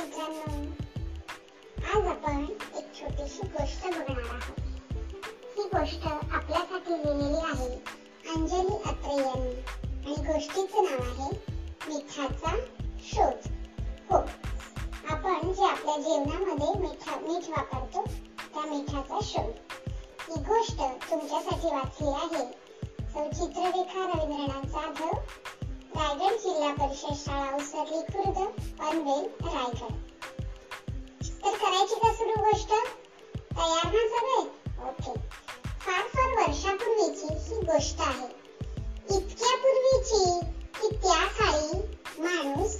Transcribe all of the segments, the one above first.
मित्रांनो आज आपण एक छोटीशी गोष्ट बघणार आहोत ही गोष्ट आपल्यासाठी लिहिलेली आहे अंजली अत्रे यांनी आणि गोष्टीचं नाव आहे मिठाचा शोध हो आपण जे आपल्या जेवणामध्ये मिठा मीठ वापरतो त्या मिठाचा शोध ही गोष्ट तुमच्यासाठी वाचली आहे. सौ चित्ररेखा रवींद्रनाथ जाधव रायगड जिल्हा परिषद शाळा उसरली खुर्द पनवेल रायगड. तर करायची का सुरू गोष्ट? तयार ना सगळे? ओके. फार फार वर्षापूर्वीची ही गोष्ट आहे. इतक्या पूर्वीची की त्या काळी माणूस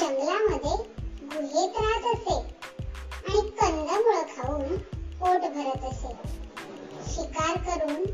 जंगलामध्ये गुहेत राहत असे आणि कंदमुळं खाऊन पोट भरत असे. शिकार करून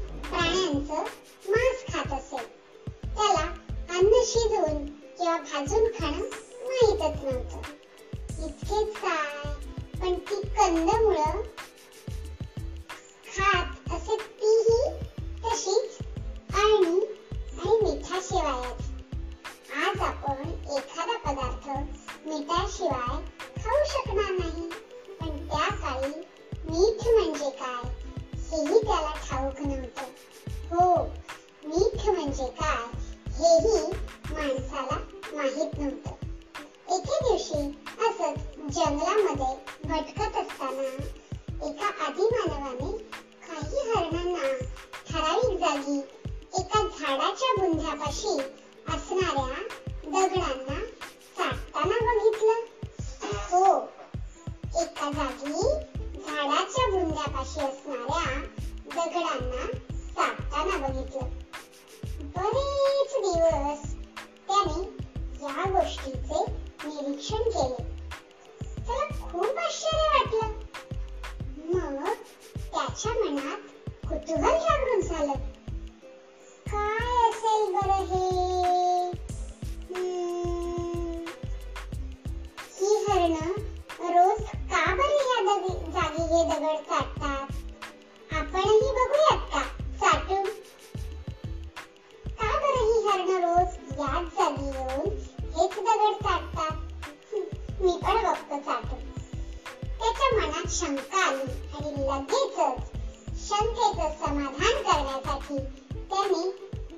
करण्यासाठी त्याने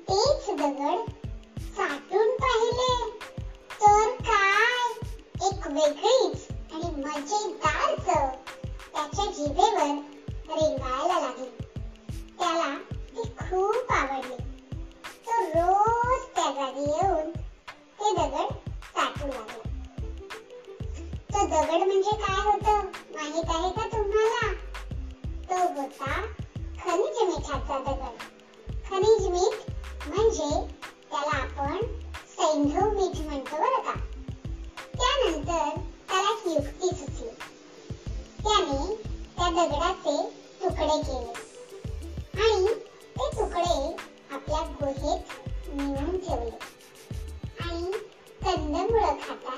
तेच दगड साठून पाहिले. तर काय? एक वेगळीच आणि मजेदार चव त्याच्या जिभेवर रेंगाळायला लागली. त्याला ती खूप आवडली. तो रोज त्या जागी येऊन ते दगड साठू लागला. तो दगड म्हणजे काय होतं माहीत आहे का तुम्हाला? तो होता खनिज मिठाचा दगड. खनिज मीठ म्हणजे त्याला आपण सैंधव मीठ म्हणतो बरं का. त्यानंतर त्याला एक युक्ती सुचली. त्याने त्या दगडाचे तुकडे केले. आणि ते तुकडे आपल्या गुहेत नेऊन ठेवले. आणि कंदमुळं खाता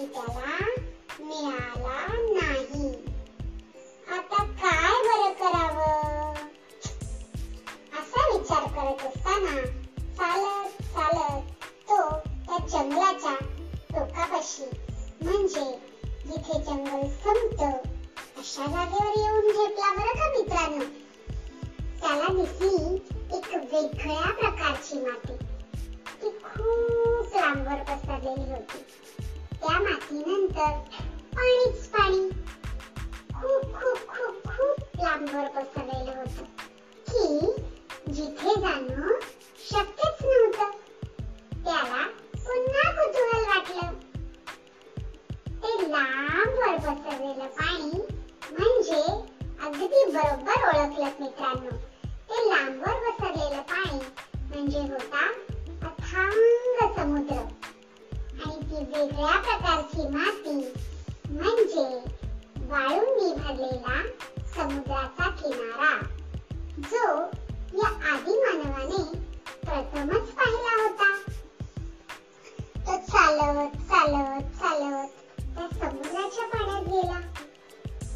दगड काही अगदी बरोबर ओळखलं मित्रांनो. ते लांबवर पसरलेलं पाणी म्हणजे होता अथांग समुद्र. आणि ती वेगळ्या प्रकारची माती म्हणजे वाळूंनी भरलेला समुद्राचा किनारा जो या आदी मानवाने प्रथमच पाहिला होता. तो चालत चालत चालत त्या समुद्राच्या पाण्यात गेला.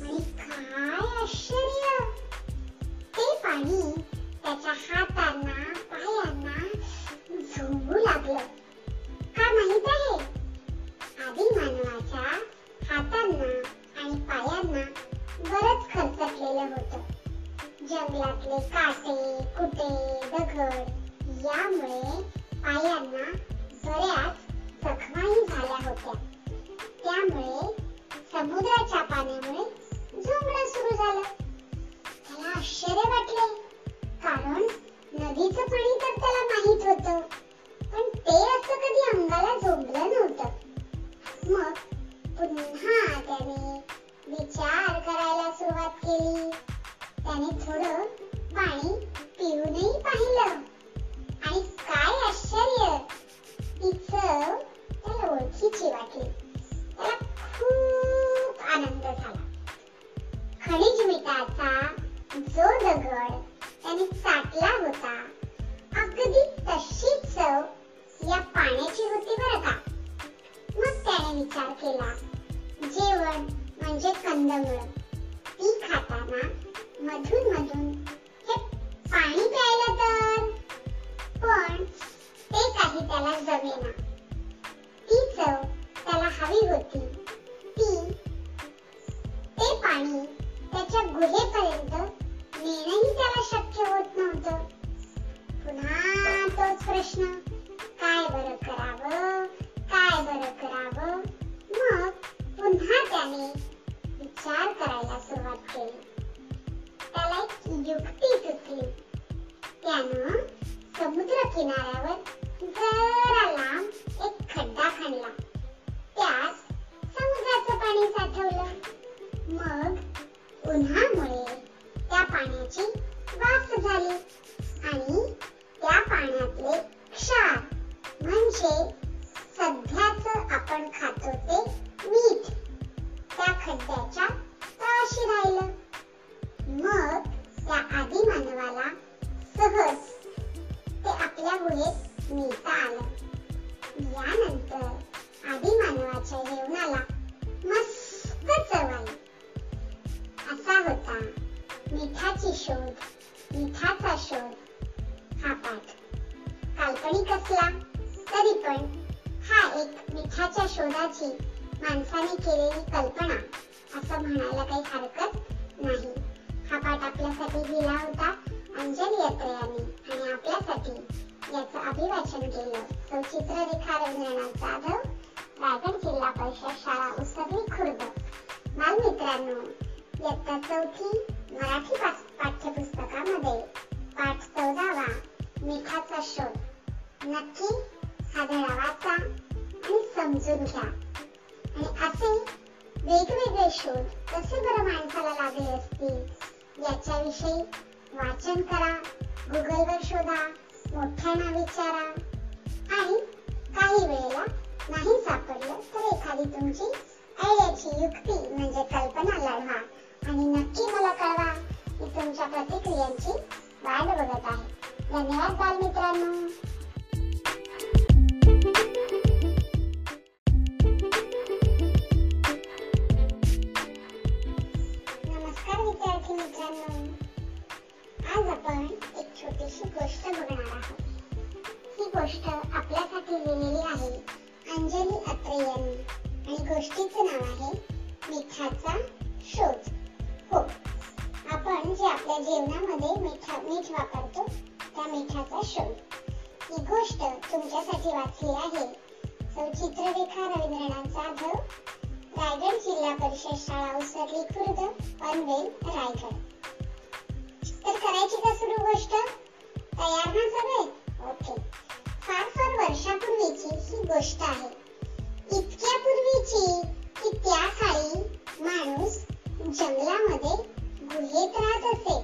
आणि काय आश्चर्य ते पाणी त्याच्या हातांना पायांना झोंबू लागलं का माहीत आहे आदी मानवाच्या हातांना आणि पायांना बरच खरचटलेलं होतं जंगलातले काटे कुटे दगड यामुळे पायांना बऱ्याच काही त्याला ती चव त्याला हवी होती ती ते पाणी त्याच्या गुहेपर्यंत नेणंही त्याला शक्य होत नव्हतं पुन्हा तोच प्रश्न काय बरं करावं काय बरं करावं मग पुन्हा त्याने विचार करायला सुरुवात केली त्याला एक युक्ती सुचली त्यानं समुद्र किनाऱ्यावर नक्की हा धडा वाचा आणि समजून घ्या. आणि असे वेगवेगळे शोध कसे बरं माणसाला लागले असतील याच्याविषयी वाचन करा गुगलवर शोधा मोठ्यांना विचारा. आणि काही वेळेला नाही सापडलं तर एखादी तुमची आयडियाची युक्ती म्हणजे कल्पना लढवा. आणि नक्की मला कळवा मी तुमच्या प्रतिक्रियांची वाट बघत आहे. धन्यवाद बालमित्रांनो. लिहिलेली आहे. अंजली अत्रे यांनी आणि गोष्टीचं नाव आहे मिठाचा शोध. हो. आपण जे आपल्या जेवणामध्ये मिठा मीठ वापरतो त्या मिठाचा शोध. ही गोष्ट तुमच्यासाठी वाचली आहे. सौ चित्ररेखा रवींद्रनाथ जाधव. रायगड जिल्हा परिषद शाळा उसरली खुर्द पनवेल रायगड. तर करायची का सुरू गोष्ट? तयार ना सगळे? ओके. फार वर्षापूर्वीची ही गोष्ट आहे. इतक्या पूर्वीची त्या काळी माणूस जंगलामध्ये गुहेत राहत असे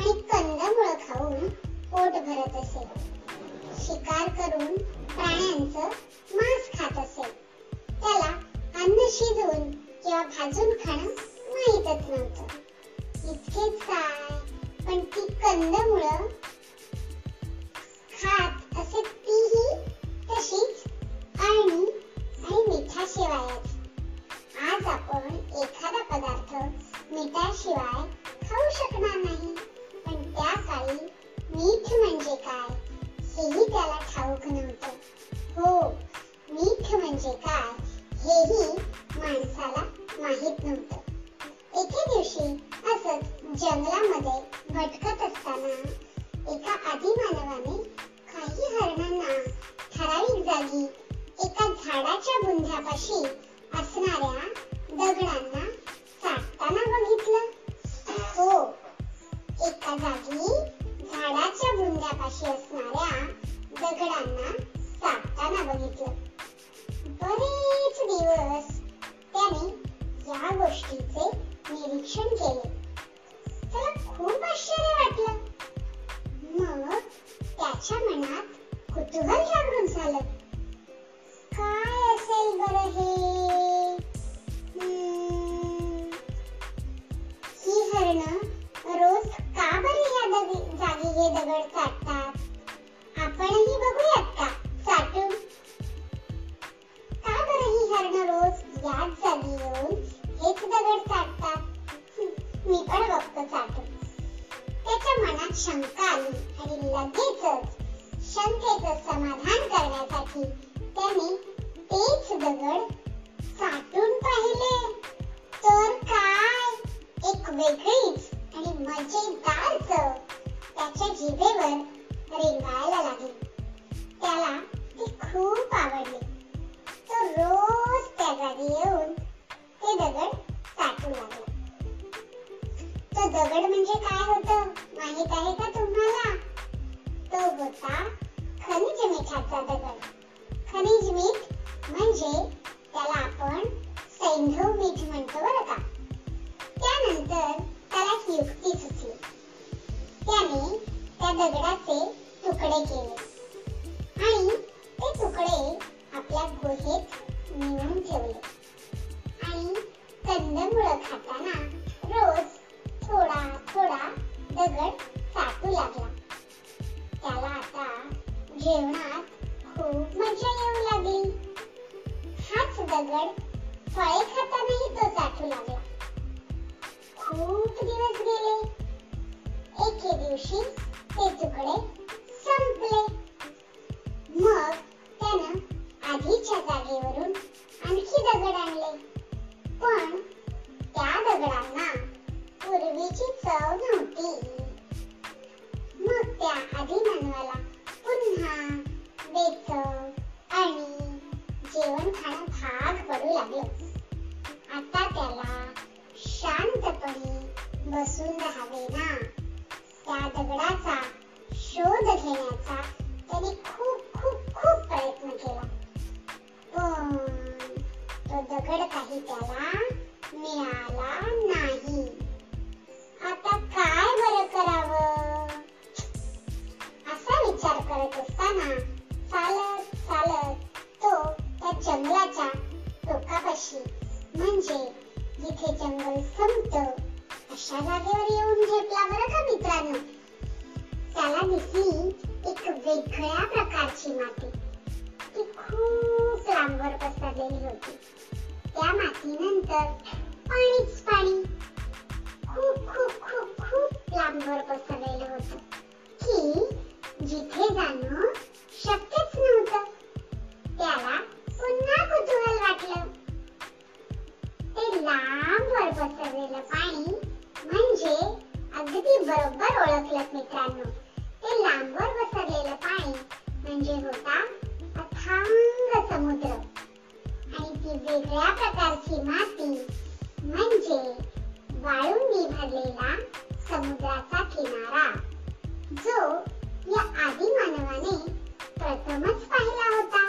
आणि कंदमुळं खाऊन पोट भरत असे. शिकार करून मांस खात असे. त्याला अन्न शिजवून किंवा भाजून खाणं माहीतच नव्हतं. इतकेच काय पण ती कंदमुळं खात काय होतं माहीत आहे का तुम्हाला तो होता खनिज मिठाचा दगड. खनिज मीठ म्हणजे et. जंगल संपत अशा जागेवर येऊन झेपला बरं का मित्रांनो? त्याला दिसली एक वेगळ्या प्रकारची माती. ती खूप लांबवर पसरलेली होती. त्या मातीनंतर पाणीच पाणी खूप खूप खूप खूप लांबवर पसरलेलं होत. की जिथे जाणं शक्यच नव्हतं. त्याला पुन्हा कुतूहल वाटलं. लांबवर पसरलेलं पाणी म्हणजे अगदी बरोबर ओळखलं मित्रांनो. ते लांबवर पसरलेलं पाणी म्हणजे होता अथांग समुद्र. आणि ती वेगळ्या प्रकारची माती म्हणजे वाळूंनी भरलेला समुद्राचा किनारा जो या आदी मानवाने प्रथमच पाहिला होता.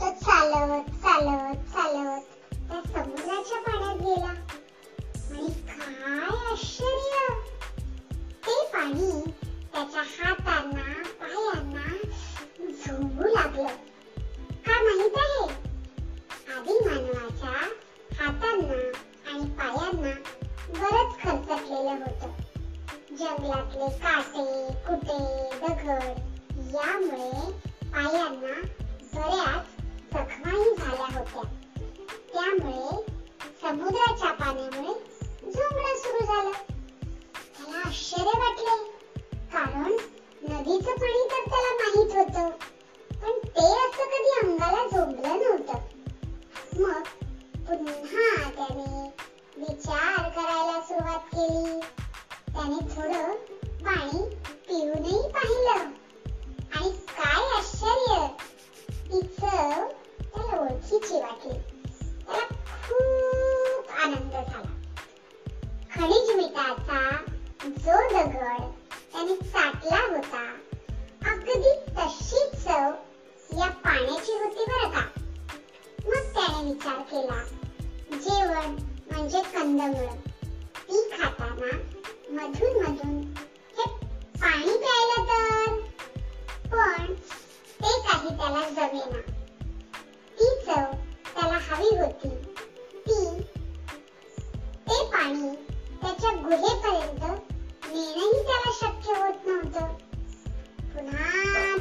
तो चालत चालत चालत त्या समुद्राच्या पाण्यात गेला. आणि काय आश्चर्य! ते पाणी त्याच्या हातांना पायांना झोंबू लागलं. का माहीत आहे? मानवाच्या हातांना आणि पायांना बरंच खरचटलेलं होतं. जंगलातले काटे कुटे दगड यामुळे पायांना बऱ्याच जखमाही झाल्या होत्या. त्यामुळे समुद्राच्या पाण्यामुळे झोंबणं सुरू झालं. त्याला आश्चर्य वाटले. कारण नदीचं पाणी तर त्याला माहीत होतं. पण ते असं कधी अंगाला झोंबलं नव्हतं. मग पुन्हा त्याने विचार करायला सुरुवात केली. त्याने थोडं पाणी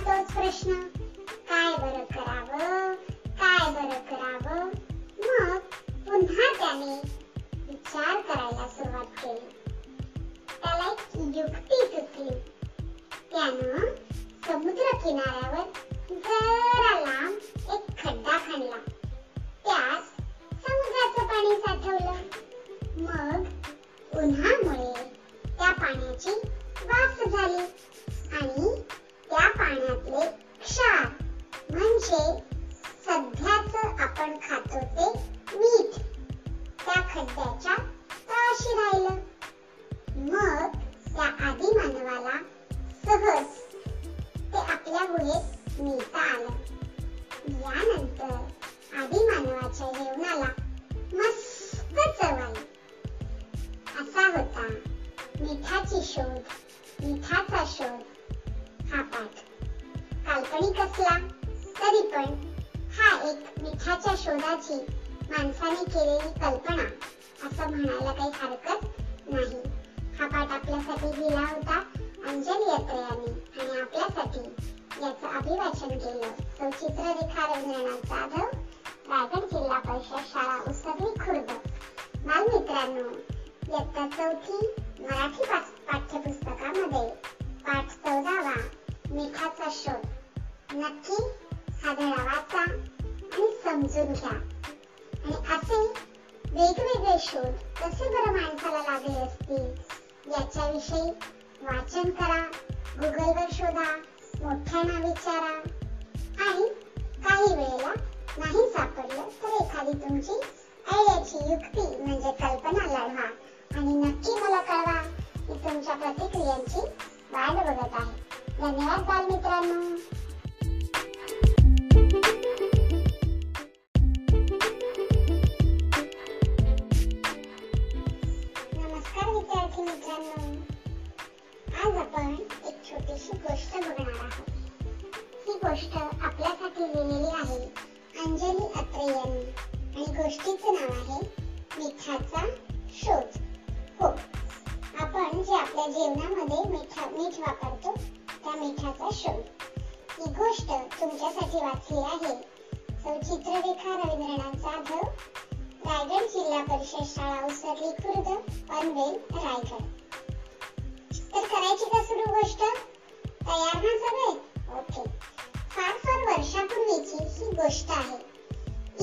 तोच प्रश्न काय बरं करावं? काय बरं करावं? मग पुन्हा त्याने विचार करायला सुरुवात केली. त्याला एक युक्ती सुचली. त्यानं समुद्र किनाऱ्या शोध मिठाचा शोध हा पाठ काल्पनिक असला तरी पण हा एक मिठाच्या शोधाची माणसाने केलेली कल्पना असं म्हणायला काही हरकत नाही हा पाठ आपल्यासाठी लिहिला होता अंजली अत्रे आणि आपल्यासाठी याचं अभिवाचन केलं सौचित्र रेखा रवींद्रनाथ जाधव रायगड जिल्हा परिषद शाळा उसरली खुर्द बालमित्रांनो इयत्ता चौथी मराठी पासून पाठ्यपुस्तकामध्ये पाठ चौदावा मिठाचा शोध. नक्की हा वाचा आणि समजून घ्या. आणि असे वेगवेगळे शोध कसे बरं माणसाला लागले असतील याच्याविषयी वाचन करा गुगलवर शोधा मोठ्यांना विचारा. आणि काही वेळेला नाही सापडलं तर एखादी तुमची ऐड्याची युक्ती म्हणजे कल्पना लढवा. तुमच्या प्रतिक्रियांची वाट बघत आहे. धन्यवाद बालमित्रांनो. गोष्ट तयार ना सगळे? ओके. फार फार वर्षापूर्वीची ही गोष्ट आहे.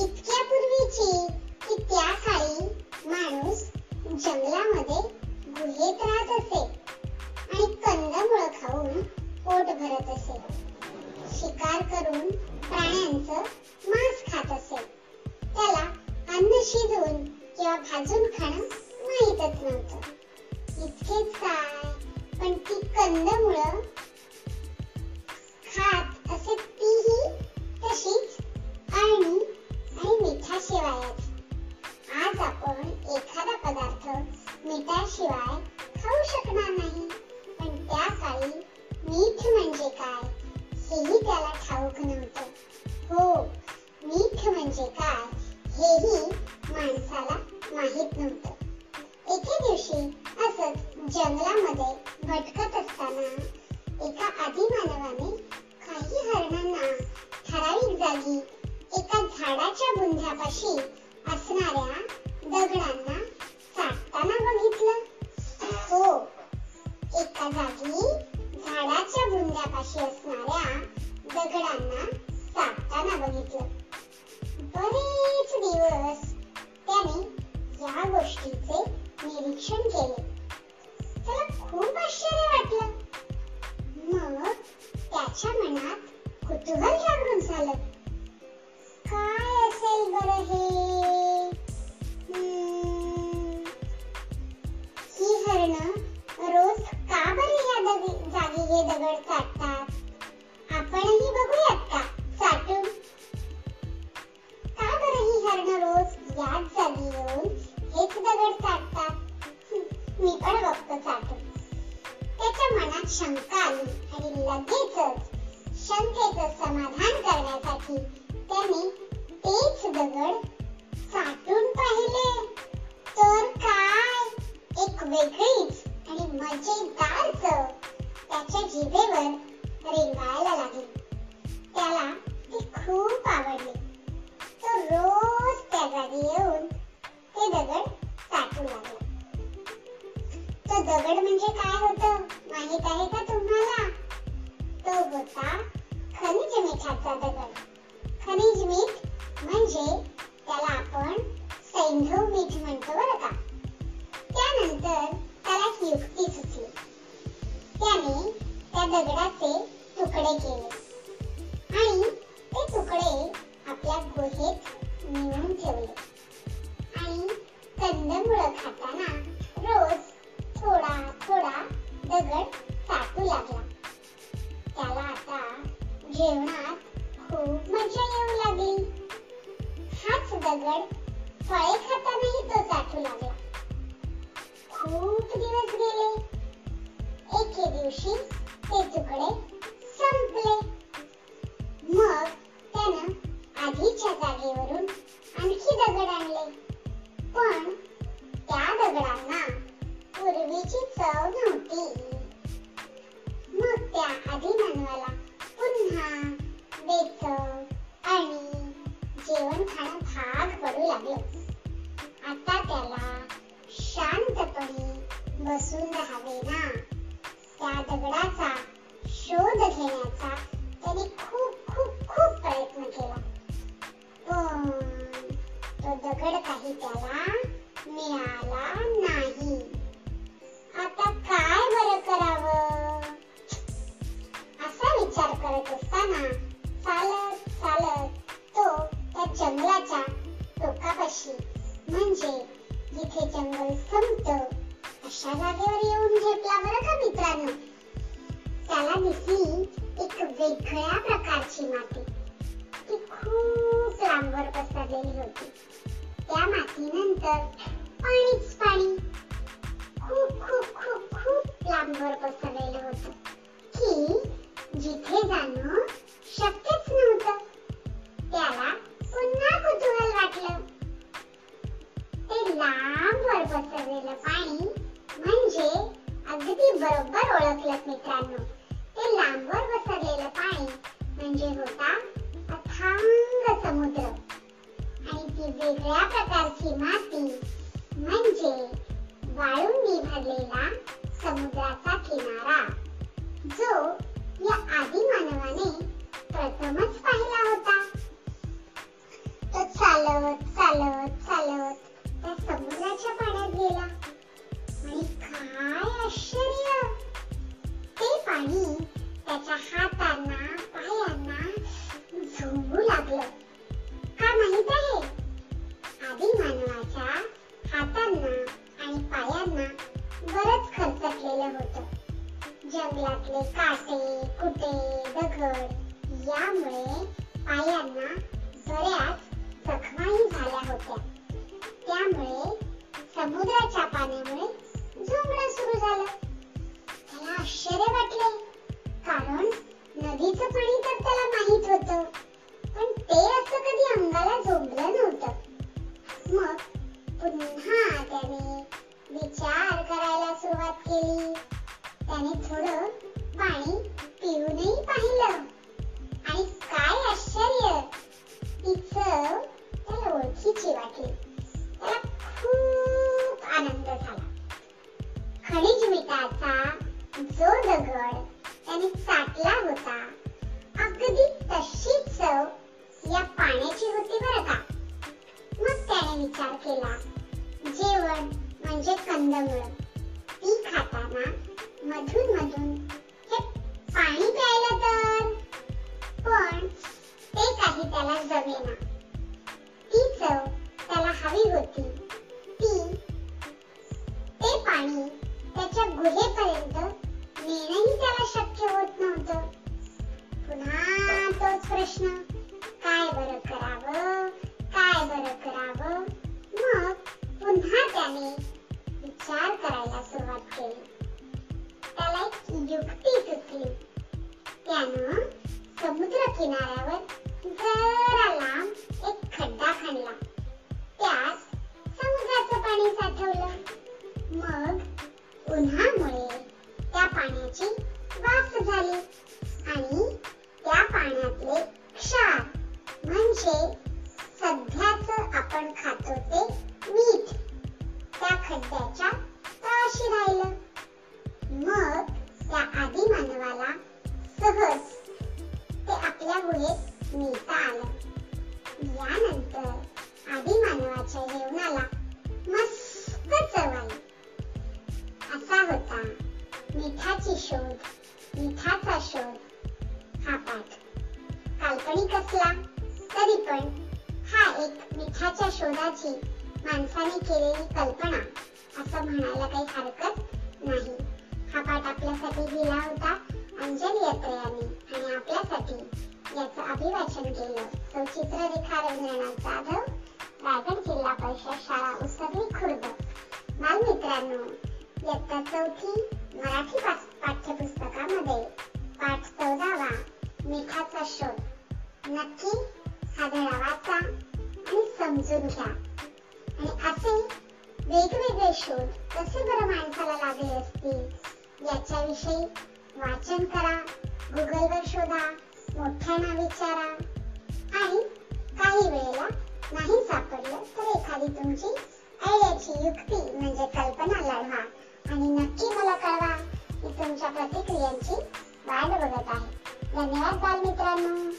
इतक्या पूर्वीची की त्या काळी माणूस जंगलामध्ये गुहेत राहत असे आणि कंदमुळं खाऊन पोट भरत असे. शिकार करून प्राण्यांचं मांस खात असे. त्याला अन्न शिजवून किंवा भाजून खाणं माहीतच नव्हतं. इतकेच काय? कंदमुळं खात असे तीही तशीच आणि आणि मिठाशिवायच आज आपण एखादा पदार्थ मिठाशिवाय खाऊ शकणार नाही. पण त्या काळी मीठ म्हणजे काय हेही त्याला ठाऊक नव्हतं. हो मीठ म्हणजे काय हेही माणसाला माहीत नव्हतं. एके दिवशी असंच जंगलामध्ये भटकत एका आदी मानवाने काही हरणांना ठराविक जागी एका झाडाच्या बुंध्यापाशी असणाऱ्या दगडांना लागला आता त्याला शांतपणे बसून राहावे ना. त्या दगडाचा शोध घेण्याचा जो दगड त्याने चाटला होता. अगदी तशीच चव या पाण्याची होती बर का. मग त्याने विचार केला जेवण म्हणजे कंदमुळ. ती खाताना मधून मधून हे पाणी प्यायला तर. पण ते काही त्याला जमेना. ती चव त्याला हवी होती. ती ते पाणी त्याच्या गुहेपर्यंत तोच प्रश्न काय बरं करावं? काय बरं करावं? मग पुन्हा त्याने विचार करायला सुरुवात केली. त्याला एक युक्ती सुचली. त्यानं समुद्र किनाऱ्यावर आला होता अंजली अत्रे यांनी आणि आपल्यासाठी याचं अभिवाचन केलं. सौ चित्ररेखा रवींद्रनाथ जाधव रायगड जिल्हा परिषद शाळा उसरली खुर्द. बालमित्रांनो इयत्ता चौथी मराठी पाठ्यपुस्तकामध्ये पाठ चौदावा मिठाचा शोध. नक्की हा धडा वाचा आणि समजून घ्या. आणि असे वेगवेगळे शोध कसे बरं माणसाला लागले असतील? याच्याविषयी वाचन करा गुगलवर शोधा मोठ्यांना विचारा आणि काही वेळेला नाही सापडलं तर एखादी तुमची ऐड्याची युक्ती म्हणजे कल्पना लढवा आणि नक्की मला कळवा मी तुमच्या प्रतिक्रियांची वाट बघत आहे. धन्यवाद बालमित्रांनो.